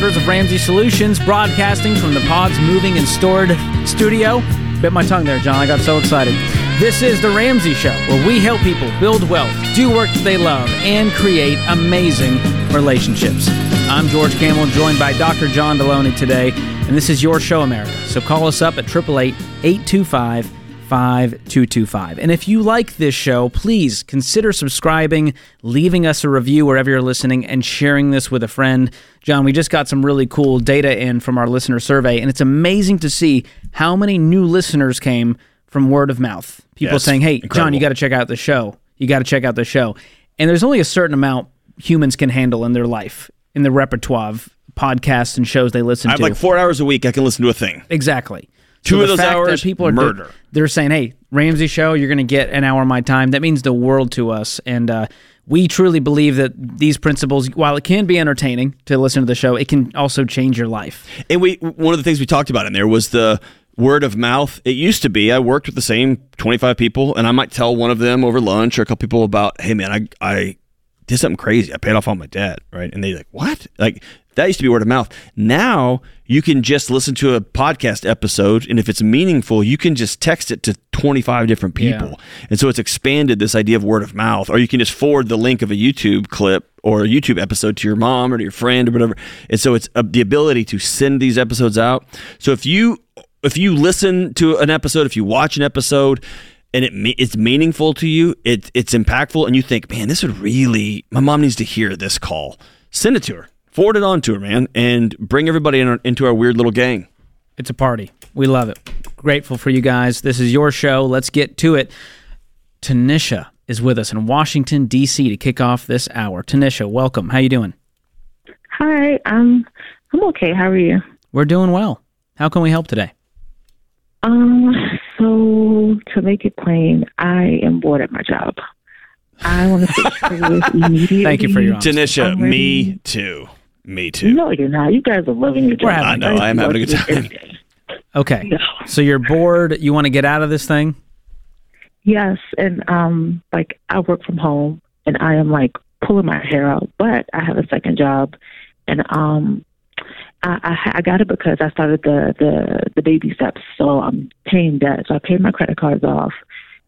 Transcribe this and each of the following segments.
Headquarters of Ramsey Solutions, broadcasting from the Pods Moving and Stored studio. Bit my tongue there, John. I got so excited. This is The Ramsey Show, where we help people build wealth, do work that they love, and create amazing relationships. I'm George Kamel, joined by Dr. John Delony today, and this is your show, America. So call us up at 888 825 5225. And if you like this show, please consider subscribing, leaving us a review wherever you're listening, and sharing this with a friend. John, we just got some really cool data in from our listener survey, and it's amazing to see how many new listeners came from word of mouth. People Yes, saying, hey, John, you got to check out the show. You got to check out the show. And there's only a certain amount humans can handle in their life, in the repertoire of podcasts and shows they listen I have to. like four hours a week. I can listen to a thing. Exactly. Two the of those hours, people are murder. They're saying, "Hey, Ramsey show, you're going to get an hour of my time." That means the world to us, and uh, we truly believe that these principles, while it can be entertaining to listen to the show, it can also change your life. And we one of the things we talked about in there was the word of mouth. It used to be I worked with the same 25 people and I might tell one of them over lunch or a couple people about, "Hey man, I I did something crazy. I paid off all my debt." Right? And they like, "What?" Like that used to be word of mouth. Now you can just listen to a podcast episode and if it's meaningful, you can just text it to 25 different people. And so it's expanded this idea of word of mouth or you can just forward the link of a YouTube clip or a YouTube episode to your mom or to your friend or whatever. And so it's uh, the ability to send these episodes out. So if you if you listen to an episode, if you watch an episode and it it's meaningful to you, it it's impactful and you think, "Man, this would really my mom needs to hear this call." Send it to her. Forward it on to her, man, and bring everybody in our, into our weird little gang. It's a party. We love it. Grateful for you guys. This is your show. Let's get to it. Tanisha is with us in Washington D.C. to kick off this hour. Tanisha, welcome. How you doing? Hi, um, I'm okay. How are you? We're doing well. How can we help today? Um, so to make it plain, I am bored at my job. I want to switch careers immediately. Thank you for your honesty. Tanisha, me too. Me too. No, you're not. You guys are loving your job. We're I know, I am having a good time. Okay. No. So you're bored. You want to get out of this thing? Yes, and um, like I work from home, and I am like pulling my hair out, but I have a second job, and um, I, I, I got it because I started the the the baby steps, so I'm paying debt. So I paid my credit cards off,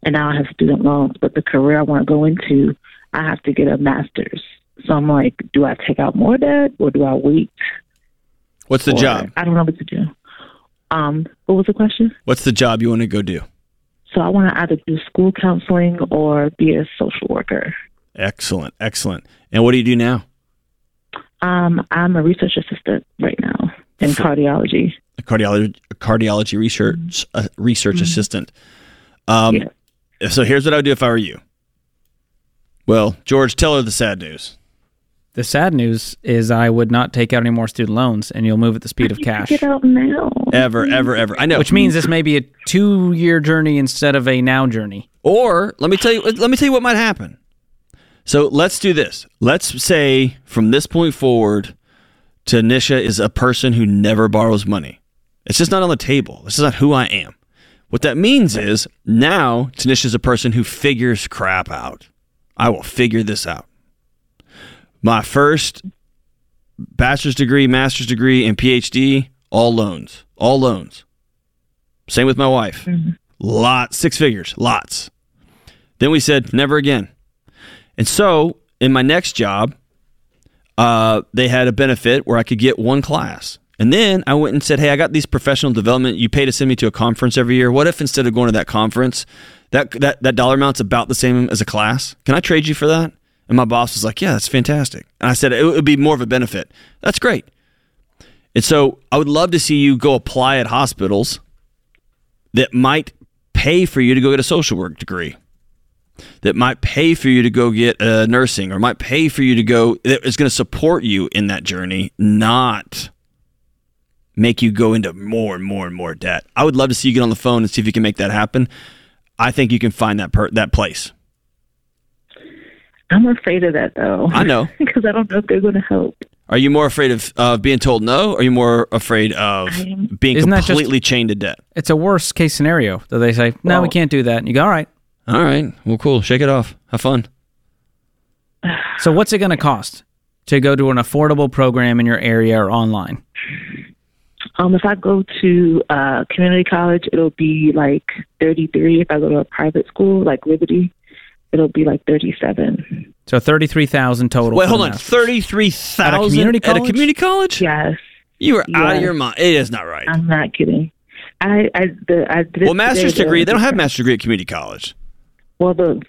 and now I have student loans. But the career I want to go into, I have to get a master's. So I'm like, do I take out more debt or do I wait? What's the for- job? I don't know what to do. Um, what was the question? What's the job you want to go do? So I want to either do school counseling or be a social worker. Excellent, excellent. And what do you do now? Um, I'm a research assistant right now in cardiology. A cardiology a cardiology research a research assistant. Um, Yeah. So here's what I would do if I were you. Well, George, tell her the sad news. The sad news is I would not take out any more student loans, and you'll move at the speed of cash. Get out now. Ever, ever, ever. I know. Which means this may be a two-year journey instead of a now journey. Or let me tell you. Let me tell you what might happen. So let's do this. Let's say from this point forward, Tanisha is a person who never borrows money. It's just not on the table. This is not who I am. What that means is now Tanisha is a person who figures crap out. I will figure this out. My first bachelor's degree, master's degree, and PhD, all loans. All loans. Same with my wife. Lots, six figures, lots. Then we said, never again. And so in my next job, uh, they had a benefit where I could get one class. And then I went and said, hey, I got these professional development. You pay to send me to a conference every year. What if instead of going to that conference, that, that, that dollar amount's about the same as a class? Can I trade you for that? And my boss was like, yeah, that's fantastic. And I said, it would be more of a benefit. That's great. And so I would love to see you go apply at hospitals that might pay for you to go get a social work degree that might pay for you to go get a nursing or might pay for you to go that is going to support you in that journey not make you go into more and more and more debt i would love to see you get on the phone and see if you can make that happen i think you can find that per- that place I'm afraid of that though. I know. because I don't know if they're going to help. are you more afraid of uh, being told no or are you more afraid of I am- being Isn't just- completely chained to debt It's a worst case scenario that they say, no, we can't do that. And you go, all right. all right well cool shake it off have fun So what's it going to cost? to go to an affordable program in your area or online? Um, if I go to uh, community college, it'll be like 33. If I go to a private school like Liberty, it'll be like 37. So thirty-three thousand total. Wait, hold on. Thirty-three thousand At a community At a college? community college? Yes, You are out of your mind. It is not right. I'm not kidding. I I the I did well, master's there's a- degree. They don't have master's degree at community college. Well, the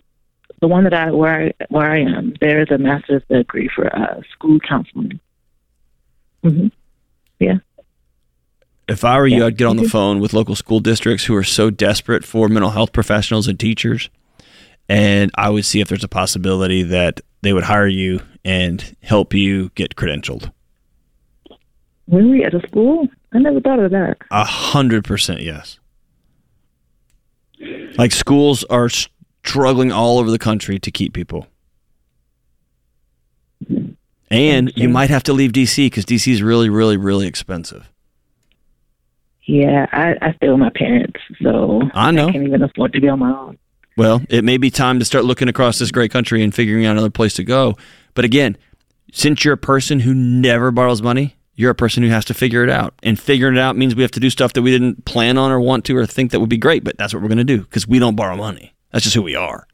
the one that I where I where I am, there is a master's degree for uh, school counseling. hmm Yeah. If I were you, Yeah. I'd get on the Mhm. phone with local school districts who are so desperate for mental health professionals and teachers, and I would see if there's a possibility that they would hire you and help you get credentialed. Really, at a school? I never thought of that. A hundred percent yes. Like schools are struggling all over the country to keep people. And you might have to leave DC because DC is really, really, really expensive. Yeah, I, I stay with my parents, so I know. I can't even afford to be on my own. Well, it may be time to start looking across this great country and figuring out another place to go. But again, since you're a person who never borrows money, you're a person who has to figure it out. And figuring it out means we have to do stuff that we didn't plan on or want to or think that would be great, but that's what we're going to do because we don't borrow money. That's just who we are.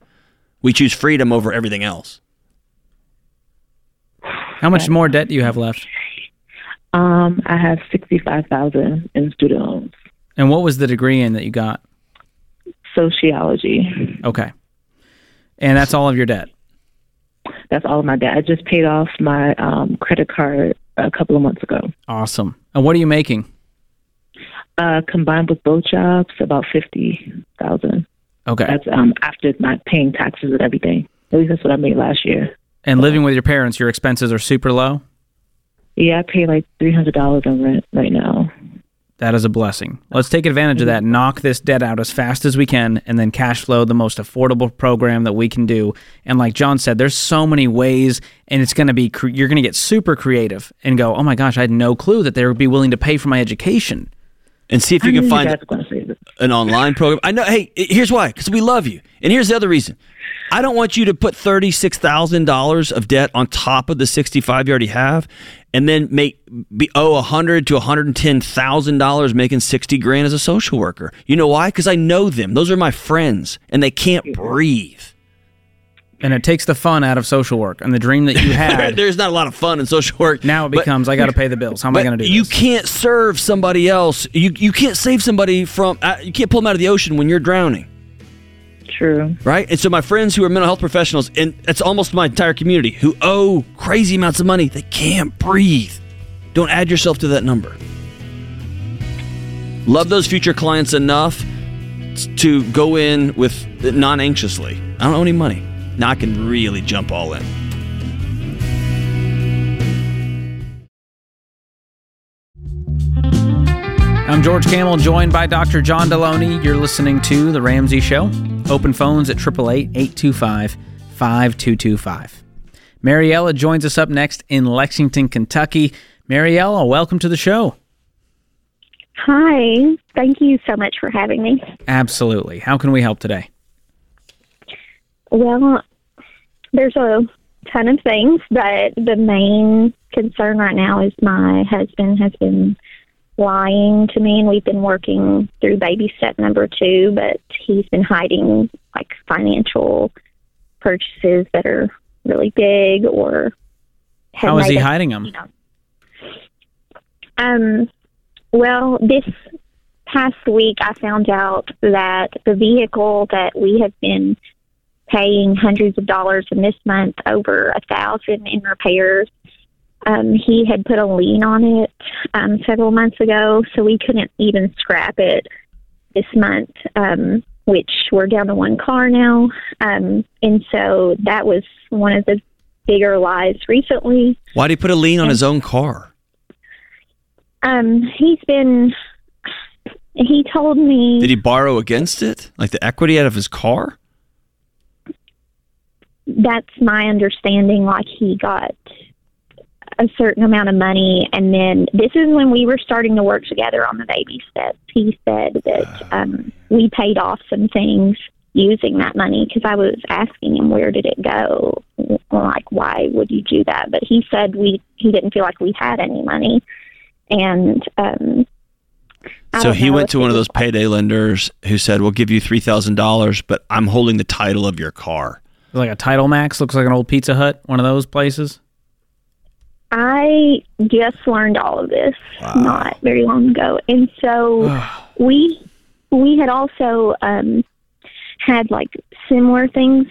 We choose freedom over everything else. How much more debt do you have left? Um, I have sixty five thousand in student loans, And what was the degree in that you got? Sociology. Okay. And that's all of your debt. That's all of my debt. I just paid off my um, credit card a couple of months ago. Awesome. And what are you making? Uh, combined with both jobs, about fifty thousand. Okay. That's um after my paying taxes and everything. At least that's what I made last year. And living with your parents, your expenses are super low. Yeah, I pay like three hundred dollars in rent right now. That is a blessing. Let's take advantage of that. Knock this debt out as fast as we can and then cash flow the most affordable program that we can do. And like John said, there's so many ways and it's going to be cre- you're going to get super creative and go, "Oh my gosh, I had no clue that they would be willing to pay for my education." And see if you I can find you guys were gonna say this. an online program. I know. Hey, here's why. Because we love you. And here's the other reason. I don't want you to put thirty six thousand dollars of debt on top of the sixty five you already have, and then make be owe a hundred to one hundred and ten thousand dollars making sixty grand as a social worker. You know why? Because I know them. Those are my friends, and they can't breathe. And it takes the fun out of social work and the dream that you had. There's not a lot of fun in social work. now it but- becomes I got to pay the bills. How am I going to do this? you this? can't serve somebody else. You you can't save somebody from. Uh, you can't pull them out of the ocean when you're drowning. True. right? And so my friends who are mental health professionals, and it's almost my entire community, who owe crazy amounts of money, they can't breathe. Don't add yourself to that number. Love those future clients enough to go in with non-anxiously. I don't owe any money. Now I can really jump all in. I'm George Kamel, joined by Dr. John Delony. You're listening to The Ramsey Show. Open phones at 888 825 5225. Mariella joins us up next in Lexington, Kentucky. Mariella, welcome to the show. Hi. Thank you so much for having me. Absolutely. How can we help today? Well, there's a ton of things, but the main concern right now is my husband has been lying to me, and we've been working through baby step number two, but he's been hiding like financial purchases that are really big or. How is he us- hiding them? you know. Um, well, this past week I found out that the vehicle that we have been paying hundreds of dollars in this month, over a thousand in repairs, um, he had put a lien on it um, several months ago, so we couldn't even scrap it this month. Um, which we're down to one car now, um, and so that was one of the bigger lies recently. Why did he put a lien on his own car? Um, he's been. He told me. Did he borrow against it, like the equity out of his car? that's my understanding. Like he got a certain amount of money, and then this is when we were starting to work together on the baby steps. He said that um, we paid off some things using that money because I was asking him where did it go, like why would you do that? But he said we he didn't feel like we had any money, and um, I So he went to one of those payday lenders who said, "We'll give you three thousand dollars, but I'm holding the title of your car." Like a Title Max looks like an old Pizza Hut, one of those places. I just learned all of this not very long ago, and so we we had also um, had like similar things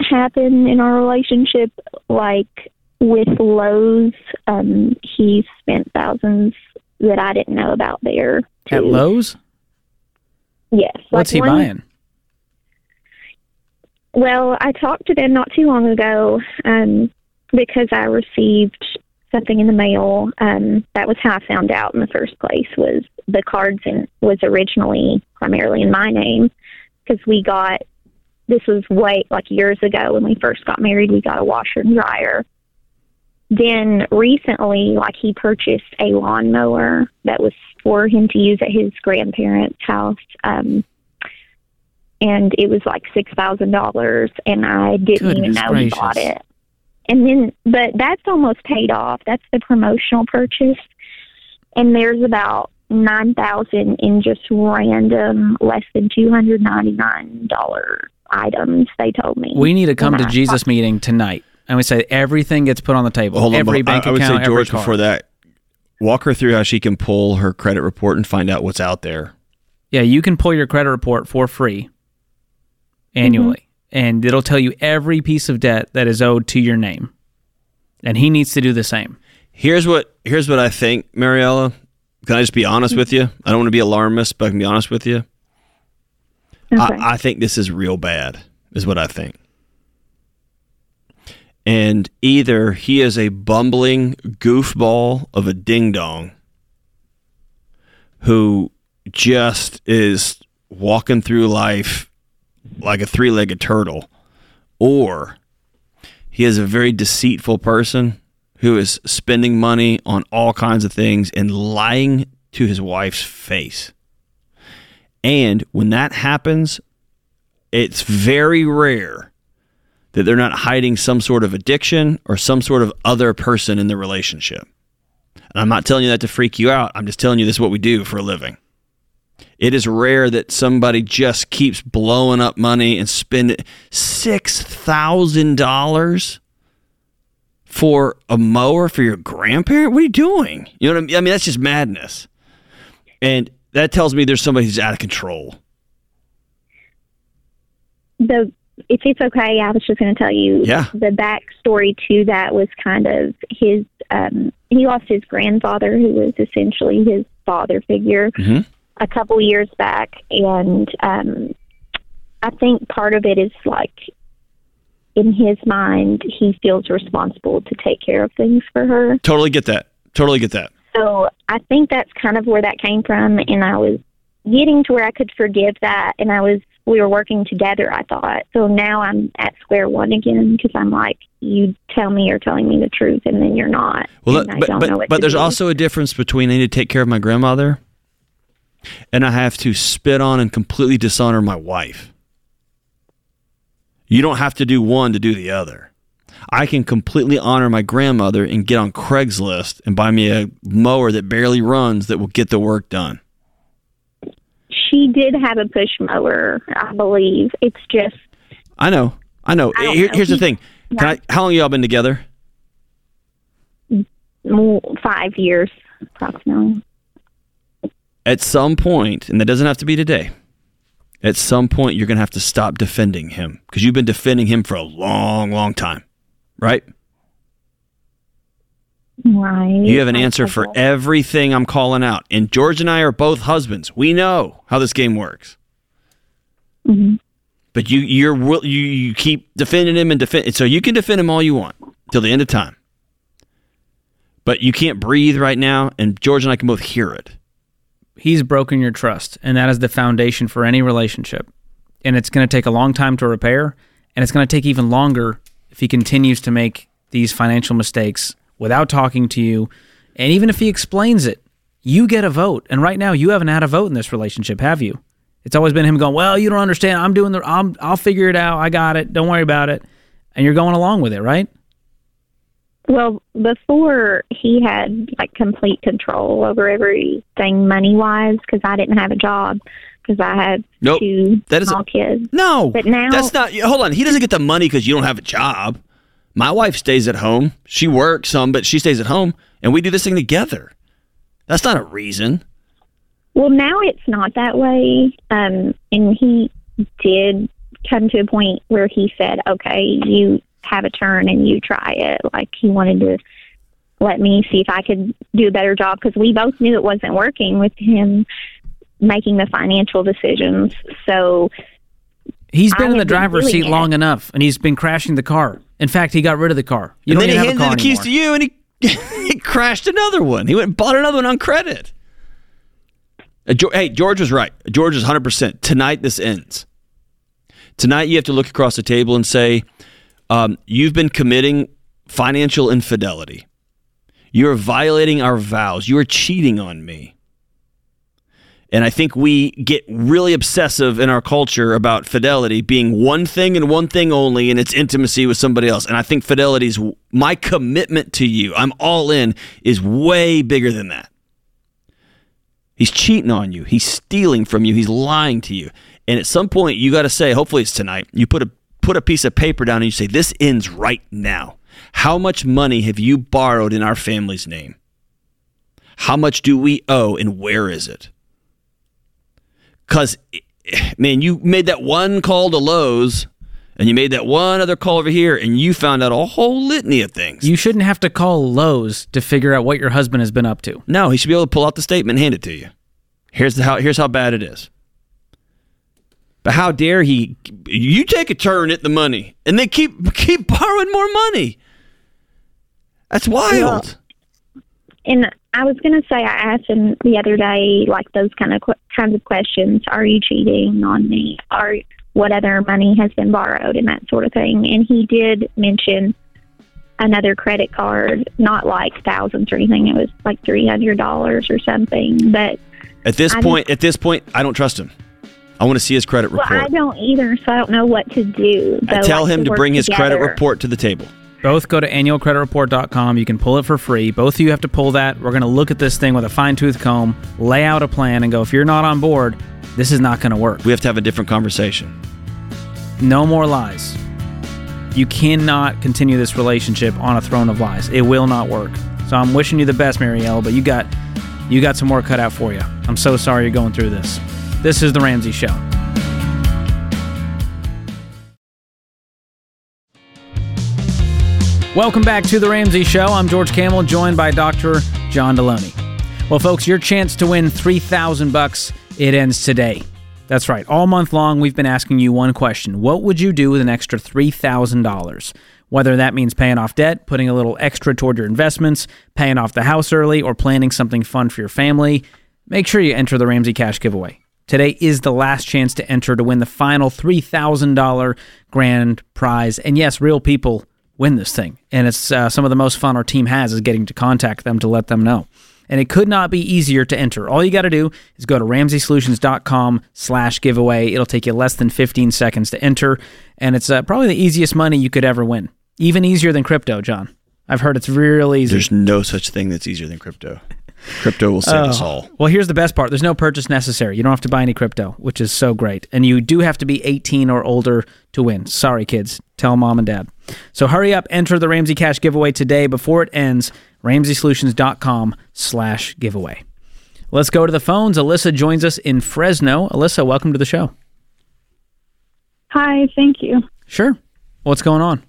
happen in our relationship. Like with Lowe's, um, he spent thousands that I didn't know about there. At. Lowe's? Yes. What's he one- buying? Well, I talked to them not too long ago um, because I received something in the mail. Um, that was how I found out in the first place. Was the cards and was originally primarily in my name because we got this was way like years ago when we first got married. We got a washer and dryer. Then recently, like he purchased a lawnmower that was for him to use at his grandparents' house. Um, and it was like six thousand dollars, and I didn't even Goodness know he bought it. And then, but that's almost paid off. That's the promotional purchase, and there's about nine thousand in just random, less than two hundred ninety nine dollar items. They told me We need to come to I Jesus talked- mean tonight. And we say everything gets put on the table. Hold on, every but bank I, I would say George every before that. Walk her through how she can pull her credit report and find out what's out there. Yeah, you can pull your credit report for free annually, mm-hmm. And it'll tell you every piece of debt that is owed to your name. And he needs to do the same. Here's what here's what I think, Mariella. Can I just be honest with you? I don't want to be alarmist, but I can be honest with you. Okay. I, I think this is real bad, is what I think. And either he is a bumbling goofball of a ding dong who just is walking through life like a three legged turtle, or he is a very deceitful person who is spending money on all kinds of things and lying to his wife's face. And when that happens, it's very rare that they're not hiding some sort of addiction or some sort of other person in the relationship. And I'm not telling you that to freak you out. I'm just telling you this is what we do for a living. It is rare that somebody just keeps blowing up money and spending $6,000 for a mower for your grandparent. What are you doing? You know what I mean? I mean, that's just madness. And that tells me there's somebody who's out of control. the if it's okay, I was just going to tell you Yeah. the backstory to that was kind of his. Um, he lost his grandfather, who was essentially his father figure, Mhm. A couple years back, and um, I think part of it is like in his mind, he feels responsible to take care of things for her. Totally get that. Totally get that. So I think that's kind of where that came from, and I was getting to where I could forgive that, and I was we were working together. I thought so now I'm at square one again because I'm like you tell me you're telling me the truth, and then you're not. Well, and I but don't but, know what but there's do. also a difference between I need to take care of my grandmother and I have to spit on and completely dishonor my wife. You don't have to do one to do the other. I can completely honor my grandmother and get on Craigslist and buy me a mower that barely runs that will get the work done. she did have a push mower, I believe. It's just I know. I know. I Here- know. here's the thing. Can I, how long y'all been together? mm, five years approximately. At some point, and that doesn't have to be today. At some point, you're going to have to stop defending him because you've been defending him for a long, long time, right? Right. You have an answer for everything I'm calling out. And George and I are both husbands. We know how this game works. Mhm. But you you're you you keep defending him and defend so you can defend him all you want till the end of time. But you can't breathe right now and George and I can both hear it. He's broken your trust, and that is the foundation for any relationship. And it's going to take a long time to repair, and it's going to take even longer if he continues to make these financial mistakes without talking to you. And even if he explains it, you get a vote. And right now, you haven't had a vote in this relationship, have you? It's always been him going, "Well, you don't understand. I'm doing the. I'm, I'll figure it out. I got it. Don't worry about it." And you're going along with it, right? Well, before he had like complete control over everything money wise because I didn't have a job because I had Nope. two That small kids. No, But now- that's not. Hold on, he doesn't get the money because you don't have a job. My wife stays at home. She works some, but she stays at home, and we do this thing together. That's not a reason. Well, now it's not that way. Um, and he did come to a point where he said, okay, you have a turn and you try it. Like he wanted to let me see if I could do a better job because we both knew it wasn't working with him making the financial decisions. So he's been in the driver's seat it. long enough, and he's been crashing the car. In fact, he got rid of the car. You and then he even have a handed car the keys anymore. to you, and he he crashed another one. He went and bought another one on credit. Uh, Hey, George was right. George is 100%. Tonight, this ends. Tonight, you have to look across the table and say, um, You've been committing financial infidelity. You're violating our vows. You are cheating on me. And I think we get really obsessive in our culture about fidelity being one thing and one thing only, and it's intimacy with somebody else. And I think fidelity is my commitment to you. I'm all in is way bigger than that. He's cheating on you. He's stealing from you. He's lying to you. And at some point, you got to say, hopefully it's tonight. You put a put a piece of paper down and you say, "This ends right now." How much money have you borrowed in our family's name? How much do we owe, and where is it? Because, man, you made that one call to Lowe's, and you made that one other call over here, and you found out a whole litany of things. You shouldn't have to call Lowe's to figure out what your husband has been up to. No, he should be able to pull out the statement and hand it to you. Here's the how here's how bad it is. But how dare he you take a turn at the money and they keep keep borrowing more money. That's wild. And I was going to say, I asked him the other day, like those kind of qu- kinds of questions. Are you cheating on me? Are what other money has been borrowed and that sort of thing? And he did mention another credit card, not like thousands or anything. It was like three hundred dollars or something. But At this I point, at this point, I don't trust him. I want to see his credit report. well, report. I don't either, so I don't know what to do. I tell like, him to work bring his credit report to the table. Both go to annualcreditreport.com. You can pull it for free. Both of you have to pull that. We're going to look at this thing with a fine tooth comb, lay out a plan, and go, if you're not on board, this is not going to work. We have to have a different conversation. No more lies. You cannot continue this relationship on a throne of lies. It will not work. So I'm wishing you the best, Marielle, but you got you got some more cut out for you. I'm so sorry you're going through this. This is the Ramsey Show. Welcome back to the Ramsey Show. I'm George Kamel, joined by Dr. John Delony. Well, folks, your chance to win 3000 bucks it ends today. That's right. All month long, we've been asking you one question What would you do with an extra $3,000? Whether that means paying off debt, putting a little extra toward your investments, paying off the house early, or planning something fun for your family, make sure you enter the Ramsey Cash giveaway. Today is the last chance to enter to win the final $3,000 grand prize. And yes, real people win this thing. And it's uh, some of the most fun our team has is getting to contact them to let them know. And it could not be easier to enter. All you got to do is go to ramseysolutions.com slash giveaway. It'll take you less than 15 seconds to enter. And it's uh, probably the easiest money you could ever win. Even easier than crypto, John. I've heard it's real easy. There's no such thing that's easier than crypto. Crypto will save us oh. all. Well, here's the best part. There's no purchase necessary. You don't have to buy any crypto, which is so great. And you do have to be 18 or older to win. Sorry, kids. Tell mom and dad. So hurry up, enter the Ramsey Cash giveaway today before it ends. RamseySolutions.com slash giveaway. Let's go to the phones. Alyssa joins us in Fresno. Alyssa, welcome to the show. Hi, thank you. Sure. What's going on?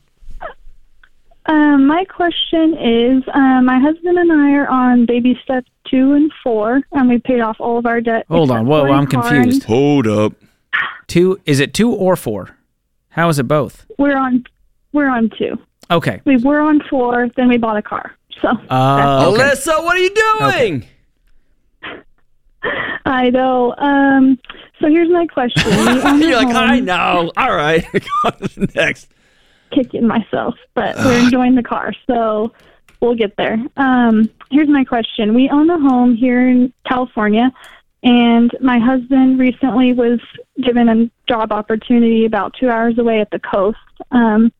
Um, my question is um, my husband and I are on baby steps two and four, and we paid off all of our debt. Hold on. Whoa, for a I'm car, confused. Hold up. Two is it two or four? How is it both? We're on we're on two. Okay. We were on four, then we bought a car. So Uh, okay. Alyssa, what are you doing? I know. Um, so here's my question. We You're like, home. I know. All right. Next. Kicking myself, but we're enjoying the car, so we'll get there. Um, here's my question: We own a home here in California, And my husband recently was given a job opportunity about two hours away at the coast, um,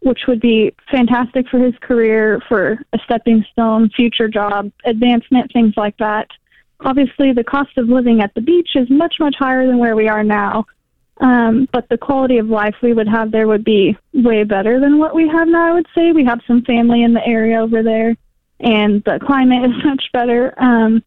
which would be fantastic for his career, for a stepping stone, future job, advancement, things like that. Obviously, the cost of living at the beach is much, much higher than where we are now. Um, but the quality of life we would have there would be way better than what we have now, I would say. We have some family in the area over there, and the climate is much better. Um,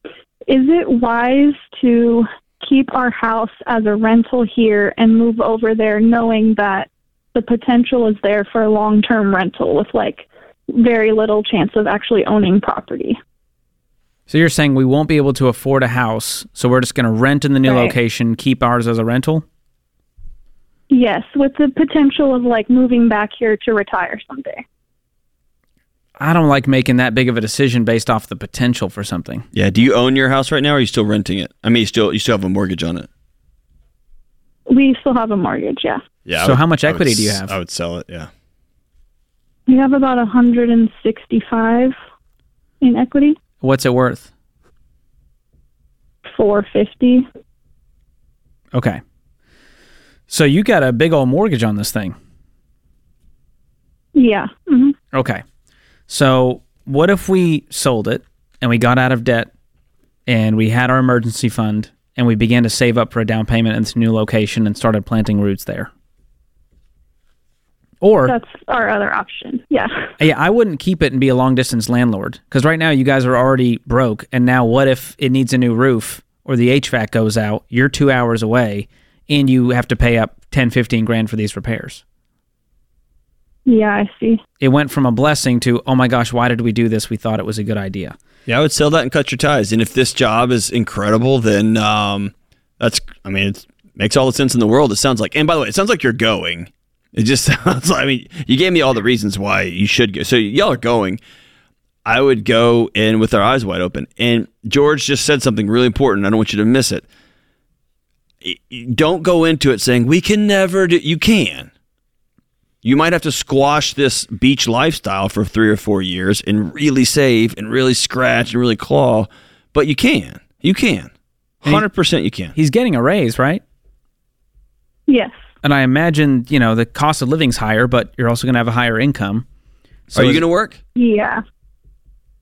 is it wise to keep our house as a rental here and move over there knowing that the potential is there for a long term rental with like very little chance of actually owning property? So you're saying we won't be able to afford a house, so we're just going to rent in the new Right. location, keep ours as a rental? Yes, with the potential of like moving back here to retire someday. I don't like making that big of a decision based off the potential for something. Yeah. Do you own your house right now, or are you still renting it? I mean, you still you still have a mortgage on it. We still have a mortgage, yeah. Yeah. So how much I would equity do you have? I would sell it. Yeah. We have about 165 in equity, What's it worth? 450. Okay. So you got a big old mortgage on this thing. Yeah. hmm Okay. So what if we sold it and we got out of debt and we had our emergency fund and we began to save up for a down payment in this new location and started planting roots there? Or That's our other option. Yeah. yeah, I wouldn't keep it and be a long distance landlord because right now you guys are already broke. And now what if it needs a new roof or the HVAC goes out? You're two hours away and you have to pay up 10, 15 grand for these repairs. Yeah, I see. It went from a blessing to, oh my gosh, why did we do this? We thought it was a good idea. Yeah, I would sell that and cut your ties. And if this job is incredible, then um, that's. I mean, it makes all the sense in the world. It sounds like. And by the way, it sounds like you're going. It just sounds like. I mean, you gave me all the reasons why you should go. So y'all are going. I would go in with our eyes wide open. And George just said something really important. I don't want you to miss it. Y- y- Don't go into it saying we can never do. You can. You might have to squash this beach lifestyle for three or four years and really save and really scratch and really claw, but you can. You can. 100% you can. He's getting a raise, right? Yes. And I imagine, you know, the cost of living's higher, but you're also going to have a higher income. Are you going to work? Yeah.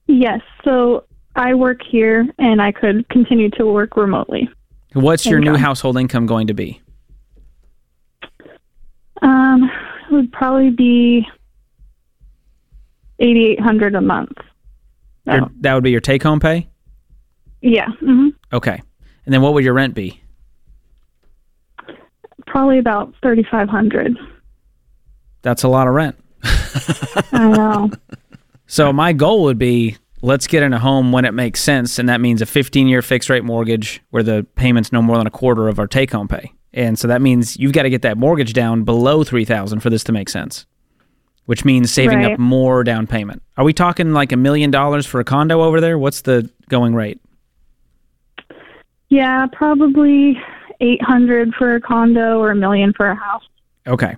Yes. So I work here and I could continue to work remotely. What's your new household income going to be? Um, it would probably be 8800 a month. Your- Oh, that would be your take home pay? yeah. hmm Okay. And then what would your rent be? Probably about 3500 That's a lot of rent. I know. So my goal would be let's get in a home when it makes sense, and that means a 15 year fixed rate mortgage where the payment's no more than a quarter of our take home pay. And so that means you've got to get that mortgage down below 3000 for this to make sense. Which means saving up more down payment. Are we talking like a million dollars for a condo over there? What's the going rate? Yeah, probably 800 for a condo or a million for a house. Okay.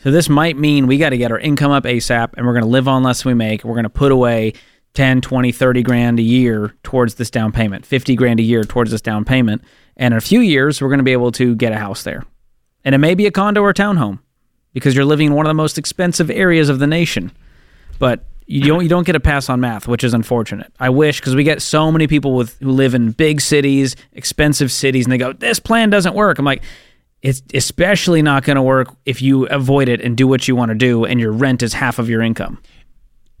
So this might mean we got to get our income up ASAP and we're going to live on less than we make. We're going to put away 10, 20, 30 grand a year towards this down payment, 50 grand a year towards this down payment. And in a few years, we're going to be able to get a house there. And it may be a condo or a townhome because you're living in one of the most expensive areas of the nation. But you don't you don't get a pass on math, which is unfortunate. I wish because we get so many people with who live in big cities, expensive cities, and they go, "This plan doesn't work." I'm like, it's especially not going to work if you avoid it and do what you want to do, and your rent is half of your income.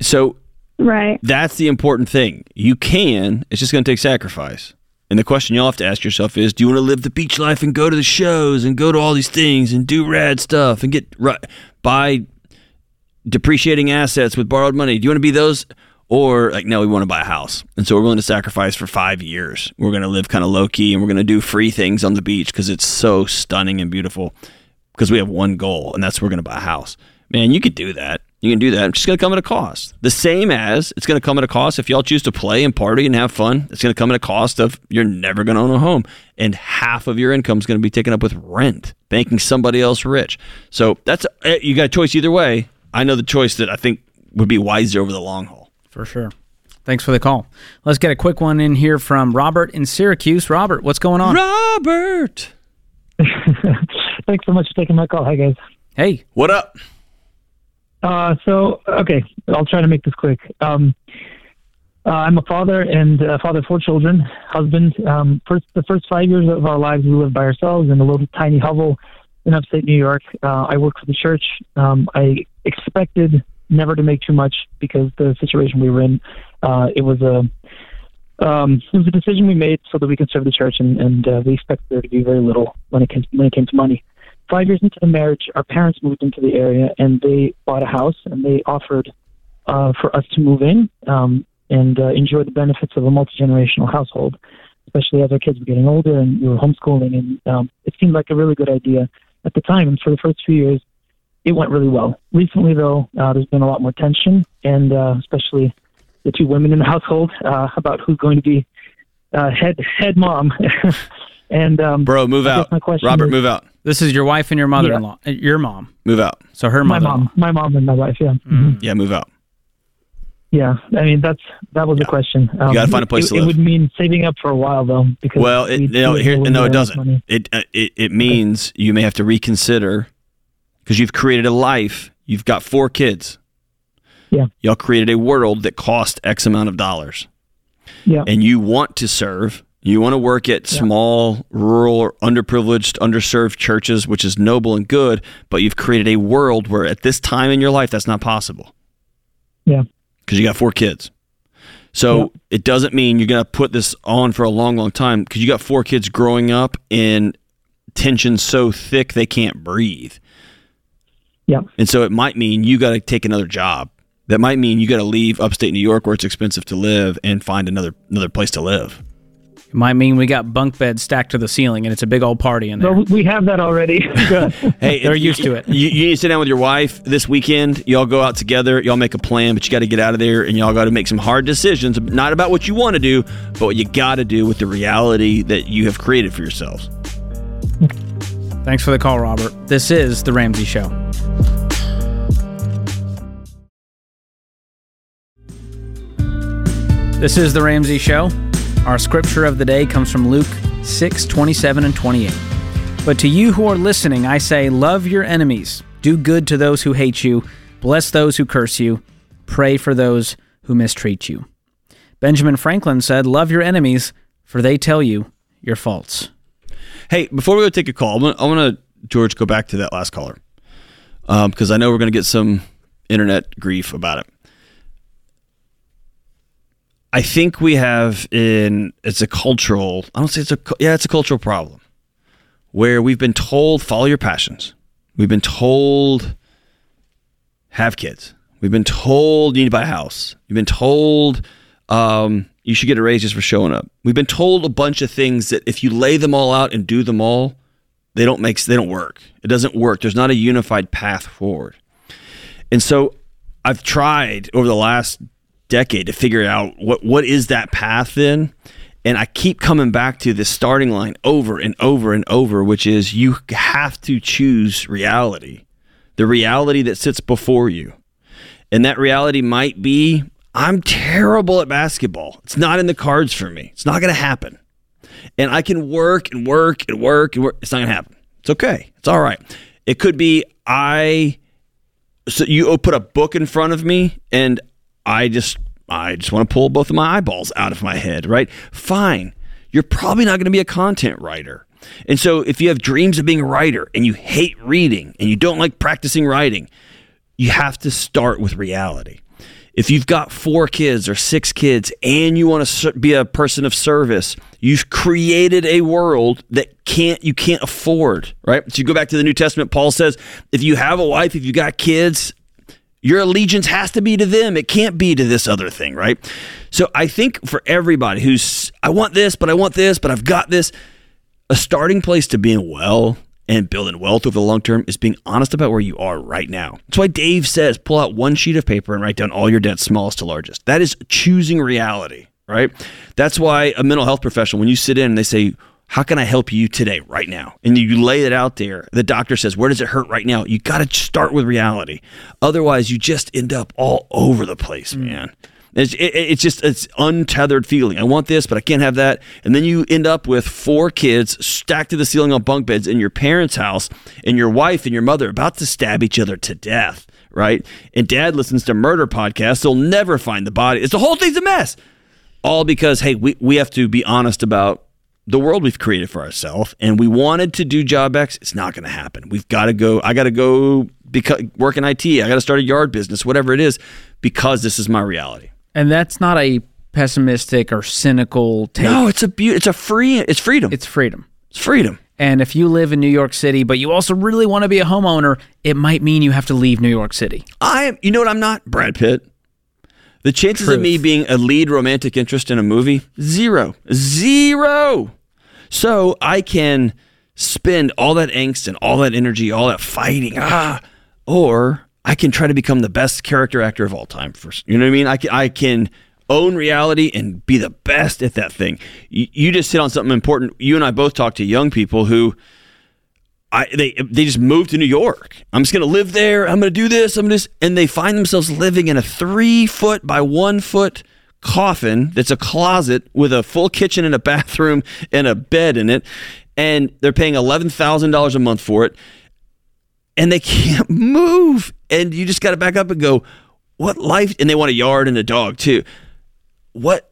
So Right. that's the important thing. You can, it's just going to take sacrifice. And the question you'll have to ask yourself is do you want to live the beach life and go to the shows and go to all these things and do rad stuff and get right, buy depreciating assets with borrowed money? Do you want to be those? Or like, no, we want to buy a house. And so we're willing to sacrifice for five years. We're going to live kind of low key and we're going to do free things on the beach because it's so stunning and beautiful because we have one goal and that's we're going to buy a house. Man, you could do that. You can do that. It's just going to come at a cost. The same as it's going to come at a cost if y'all choose to play and party and have fun. It's going to come at a cost of you're never going to own a home, and half of your income is going to be taken up with rent, making somebody else rich. So that's eh, you got a choice either way. I know the choice that I think would be wiser over the long haul. For sure. Thanks for the call. Let's get a quick one in here from Robert in Syracuse. Robert, what's going on? Robert. Thanks so much for taking my call. Hi, guys. Hey, What up? Uh, so, okay, I'll try to make this quick. Um, uh, I'm a father and uh, father of four children, husband. Um, first, the first five years of our lives, we lived by ourselves in a little tiny hovel in upstate New York. Uh, I worked for the church. Um, I expected never to make too much because the situation we were in, uh, it was a um, it was a decision we made so that we can serve the church, and, and uh, we expected there to be very little when it came when it came to money. Five years into the marriage, our parents moved into the area, and they bought a house, and they offered uh, for us to move in um, and uh, enjoy the benefits of a multi generational household, especially as our kids were getting older and we were homeschooling, and um, it seemed like a really good idea at the time. And for the first few years, it went really well. Recently, though, uh, there's been a lot more tension, and uh, especially the two women in the household uh, about who's going to be uh, head head mom. and um, Bro, move out. my question Robert, is- move out. This is your wife and your mother-in-law. uh, Your mom. Move out. So her my mom, my mom, and my wife. Yeah, Mhm. Yeah, move out. yeah. I mean, that's that was the question. Um, gotta find a place it, to It would mean saving up for a while, though, because Well, it, you know, here, no, it doesn't. money. It, uh, it it means you may have to reconsider because you've created a life. You've got four kids. Yeah. Y'all created a world that cost X amount of dollars, Yeah, and you want to serve. You want to work at small, rural, or underprivileged, underserved churches, which is noble and good. But you've created a world where, at this time in your life, that's not possible yeah, because you got four kids. So Yeah. it doesn't mean you're going to put this on for a long, long time because you got four kids growing up in tension so thick they can't breathe. yeah, And so it might mean you got to take another job. That might mean you got to leave upstate New York where it's expensive to live and find another another place to live. It might mean we got bunk beds stacked to the ceiling and it's a big old party in there. So we have that already. Hey, They're used to it. You, you need to sit down with your wife this weekend. Y'all go out together. Y'all make a plan, but you got to get out of there and y'all got to make some hard decisions. Not about what you want to do, but what you got to do with the reality that you have created for yourselves. Thanks for the call, Robert. This is The Ramsey Show. This is The Ramsey Show. Our scripture of the day comes from Luke 6 27 and 28. But to you who are listening, I say, love your enemies, do good to those who hate you, bless those who curse you, pray for those who mistreat you. Benjamin Franklin said, Love your enemies, for they tell you your faults. Hey, before we go take a call, I want to, George, go back to that last caller um, because I know we're going to get some internet grief about it. I think we have in it's a cultural. I don't say it's a yeah, it's a cultural problem where we've been told follow your passions. We've been told have kids. We've been told you need to buy a house. You've been told um, you should get a raise just for showing up. We've been told a bunch of things that if you lay them all out and do them all, they don't make they don't work. It doesn't work. There's not a unified path forward. And so I've tried over the last decade to figure out what what is that path then. And I keep coming back to this starting line over and over and over, which is you have to choose reality, the reality that sits before you. And that reality might be I'm terrible at basketball. It's not in the cards for me. It's not going to happen. And I can work and work and work and work. It's not going to happen. It's okay. It's all right. It could be I so you put a book in front of me and I just I just want to pull both of my eyeballs out of my head, right? Fine. You're probably not going to be a content writer. And so if you have dreams of being a writer and you hate reading and you don't like practicing writing, you have to start with reality. If you've got four kids or six kids and you want to be a person of service, you've created a world that can't you can't afford, right? So you go back to the New Testament, Paul says, if you have a wife, if you got kids, your allegiance has to be to them. It can't be to this other thing, right? So I think for everybody who's I want this, but I want this, but I've got this, a starting place to being well and building wealth over the long term is being honest about where you are right now. That's why Dave says pull out one sheet of paper and write down all your debts, smallest to largest. That is choosing reality, right? That's why a mental health professional, when you sit in and they say, how can I help you today, right now? And you lay it out there. The doctor says, Where does it hurt right now? You got to start with reality. Otherwise, you just end up all over the place, hmm. man. It's, it, it's just it's untethered feeling. I want this, but I can't have that. And then you end up with four kids stacked to the ceiling on bunk beds in your parents' house, and your wife and your mother about to stab each other to death, right? And dad listens to murder podcasts. They'll never find the body. It's the whole thing's a mess. All because hey, we we have to be honest about the world we've created for ourselves, and we wanted to do job X. It's not going to happen. We've got to go. I got to go because work in IT. I got to start a yard business, whatever it is, because this is my reality. And that's not a pessimistic or cynical take. No, it's a be- It's a free. It's freedom. It's freedom. It's freedom. And if you live in New York City, but you also really want to be a homeowner, it might mean you have to leave New York City. I am. You know what? I'm not Brad Pitt. The chances Truth. of me being a lead romantic interest in a movie zero, zero. So I can spend all that angst and all that energy, all that fighting, ah, or I can try to become the best character actor of all time. For you know what I mean? I can, I can own reality and be the best at that thing. You, you just hit on something important. You and I both talk to young people who I they they just moved to New York. I'm just gonna live there. I'm gonna do this. I'm this, and they find themselves living in a three foot by one foot coffin that's a closet with a full kitchen and a bathroom and a bed in it, and they're paying eleven thousand dollars a month for it, and they can't move. And you just got to back up and go, what life? And they want a yard and a dog too. What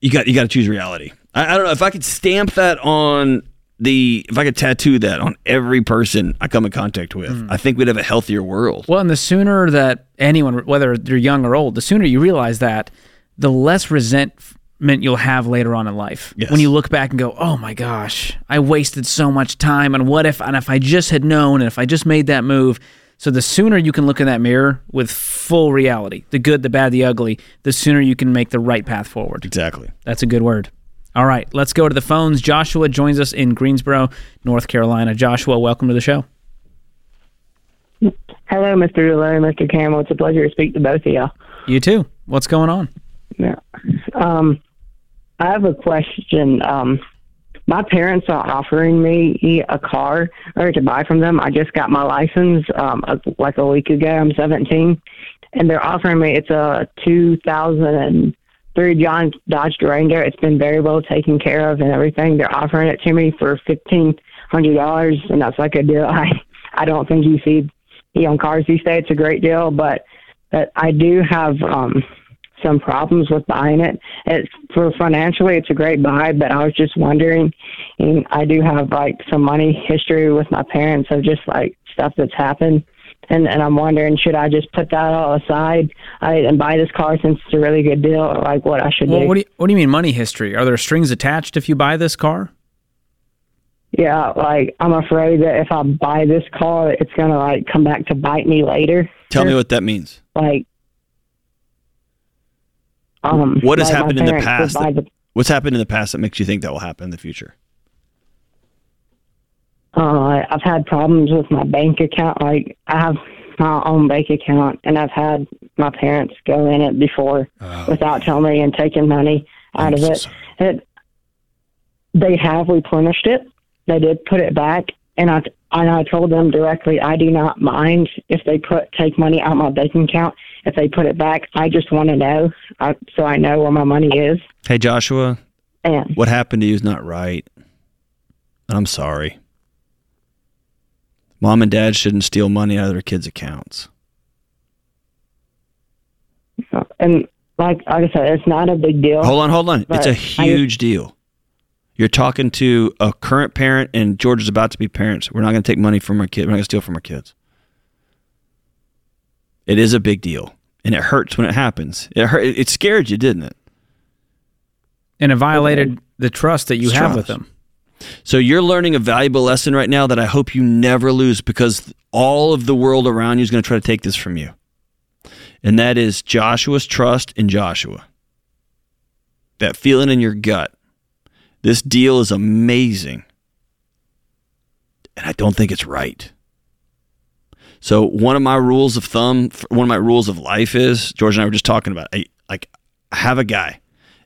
you got? You got to choose reality. I, I don't know if I could stamp that on the if I could tattoo that on every person I come in contact with, hmm. I think we'd have a healthier world. Well, and the sooner that anyone, whether you're young or old, the sooner you realize that, the less resentment you'll have later on in life. Yes. When you look back and go, "Oh my gosh, I wasted so much time, and what if, and if I just had known, and if I just made that move." So the sooner you can look in that mirror with full reality, the good, the bad, the ugly, the sooner you can make the right path forward. Exactly. That's a good word. All right, let's go to the phones. Joshua joins us in Greensboro, North Carolina. Joshua, welcome to the show. Hello, Mr. Delay, Mr. Campbell. It's a pleasure to speak to both of y'all. You too. What's going on? Yeah. Um, I have a question. Um, my parents are offering me a car or to buy from them. I just got my license um, a- like a week ago. I'm 17, and they're offering me it's a 2003 John Dodge Durango. It's been very well taken care of and everything. They're offering it to me for fifteen hundred dollars, and that's like a deal. I I don't think you see you cars these days. It's a great deal, but but I do have um some problems with buying it. It's for financially, it's a great buy, but I was just wondering, and I do have like some money history with my parents of just like stuff that's happened. And, and I'm wondering, should I just put that all aside I, and buy this car since it's a really good deal, or like what I should Well, do? what do you, what do you mean money history? Are there strings attached if you buy this car? yeah, like I'm afraid that if I buy this car, it's gonna like come back to bite me later. Tell me what that means. Like, um, What has happened in the past? That, the- what's happened in the past that makes you think that will happen in the future? Uh, I've had problems with my bank account. Like I have my own bank account, and I've had my parents go in it before without telling me and taking money out of so it. It. They have replenished it. They did put it back, and I and I told them directly I do not mind if they put take money out my bank account. If they put it back, I just want to know, I, so I know where my money is. Hey Joshua, And what happened to you is not right. I'm sorry. Mom and dad shouldn't steal money out of their kids' accounts. and like like I said, it's not a big deal. Hold on, hold on. It's a a I- huge deal. You're talking to a current parent, and George is about to be parents. We're not going to take money from our kids. We're not going to steal from our kids. It is a big deal, and it hurts when it happens. It hurt. It scared you, didn't it? And it violated the trust that you It's have with them. So you're learning a valuable lesson right now that I hope you never lose because all of the world around you is going to try to take this from you. And that is Joshua's trust in Joshua. That feeling in your gut. This deal is amazing. And I don't think it's right. So one of my rules of thumb, one of my rules of life is George and I were just talking about. I, like, I have a guy,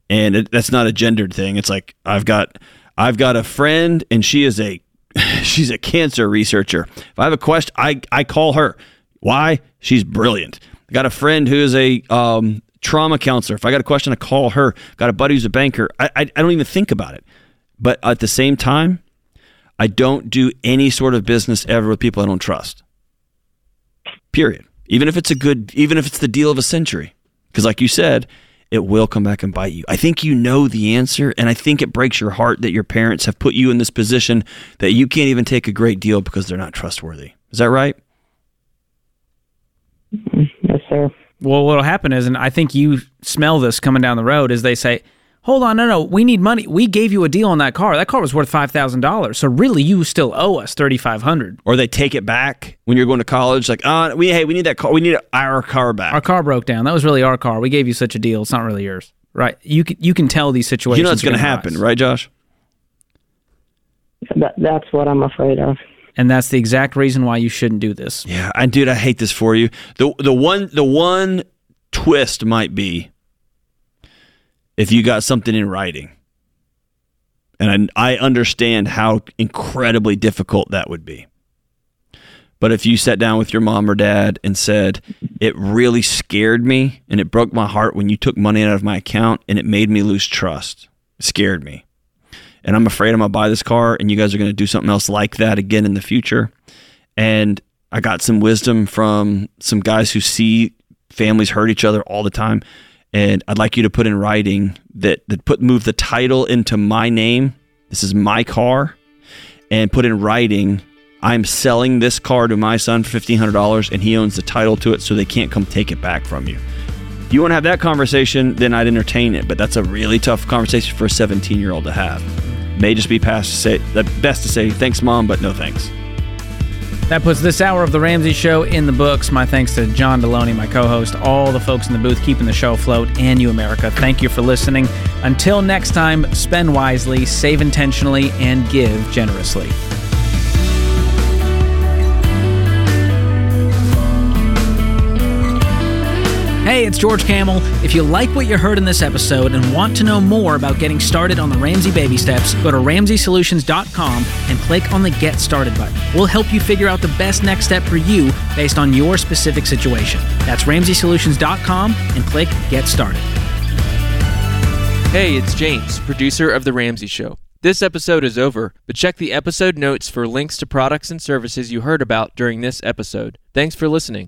and it, that's not a gendered thing. It's like I've got, I've got a friend, and she is a, she's a cancer researcher. If I have a question, I I call her. Why? She's brilliant. I got a friend who is a um, trauma counselor. If I got a question, I call her. Got a buddy who's a banker. I, I, I don't even think about it. But at the same time, I don't do any sort of business ever with people I don't trust. Period. Even if it's a good, even if it's the deal of a century. Because, like you said, it will come back and bite you. I think you know the answer, and I think it breaks your heart that your parents have put you in this position that you can't even take a great deal because they're not trustworthy. Is that right? Yes, sir. Well, what'll happen is, and I think you smell this coming down the road, is they say, "Hold on, no, no, we need money. We gave you a deal on that car. That car was worth five thousand dollars. So really, you still owe us thirty five hundred. Or they take it back when you're going to college, like, oh, we hey, we need that car. We need our car back. Our car broke down. That was really our car. We gave you such a deal. It's not really yours, right? You can you can tell these situations. you know it's going to gonna happen, rise. right, Josh? That, that's what I'm afraid of. And that's the exact reason why you shouldn't do this. Yeah, I dude, I hate this for you. The the one the one twist might be if you got something in writing. And I, I understand how incredibly difficult that would be. But if you sat down with your mom or dad and said, It really scared me and it broke my heart when you took money out of my account and it made me lose trust. It scared me. And I'm afraid I'm going to buy this car and you guys are going to do something else like that again in the future. And I got some wisdom from some guys who see families hurt each other all the time. And I'd like you to put in writing that, that put move the title into my name. This is my car. And put in writing I'm selling this car to my son for $1,500 and he owns the title to it so they can't come take it back from you. If you want to have that conversation, then I'd entertain it. But that's a really tough conversation for a 17 year old to have. May just be past to say, the best to say, thanks, mom, but no thanks. That puts this hour of The Ramsey Show in the books. My thanks to John Delony, my co host, all the folks in the booth keeping the show afloat, and you, America. Thank you for listening. Until next time, spend wisely, save intentionally, and give generously. Hey, it's George Kamel. If you like what you heard in this episode and want to know more about getting started on the Ramsey baby steps, go to ramseysolutions.com and click on the Get Started button. We'll help you figure out the best next step for you based on your specific situation. That's ramseysolutions.com and click Get Started. Hey, it's James, producer of The Ramsey Show. This episode is over, but check the episode notes for links to products and services you heard about during this episode. Thanks for listening.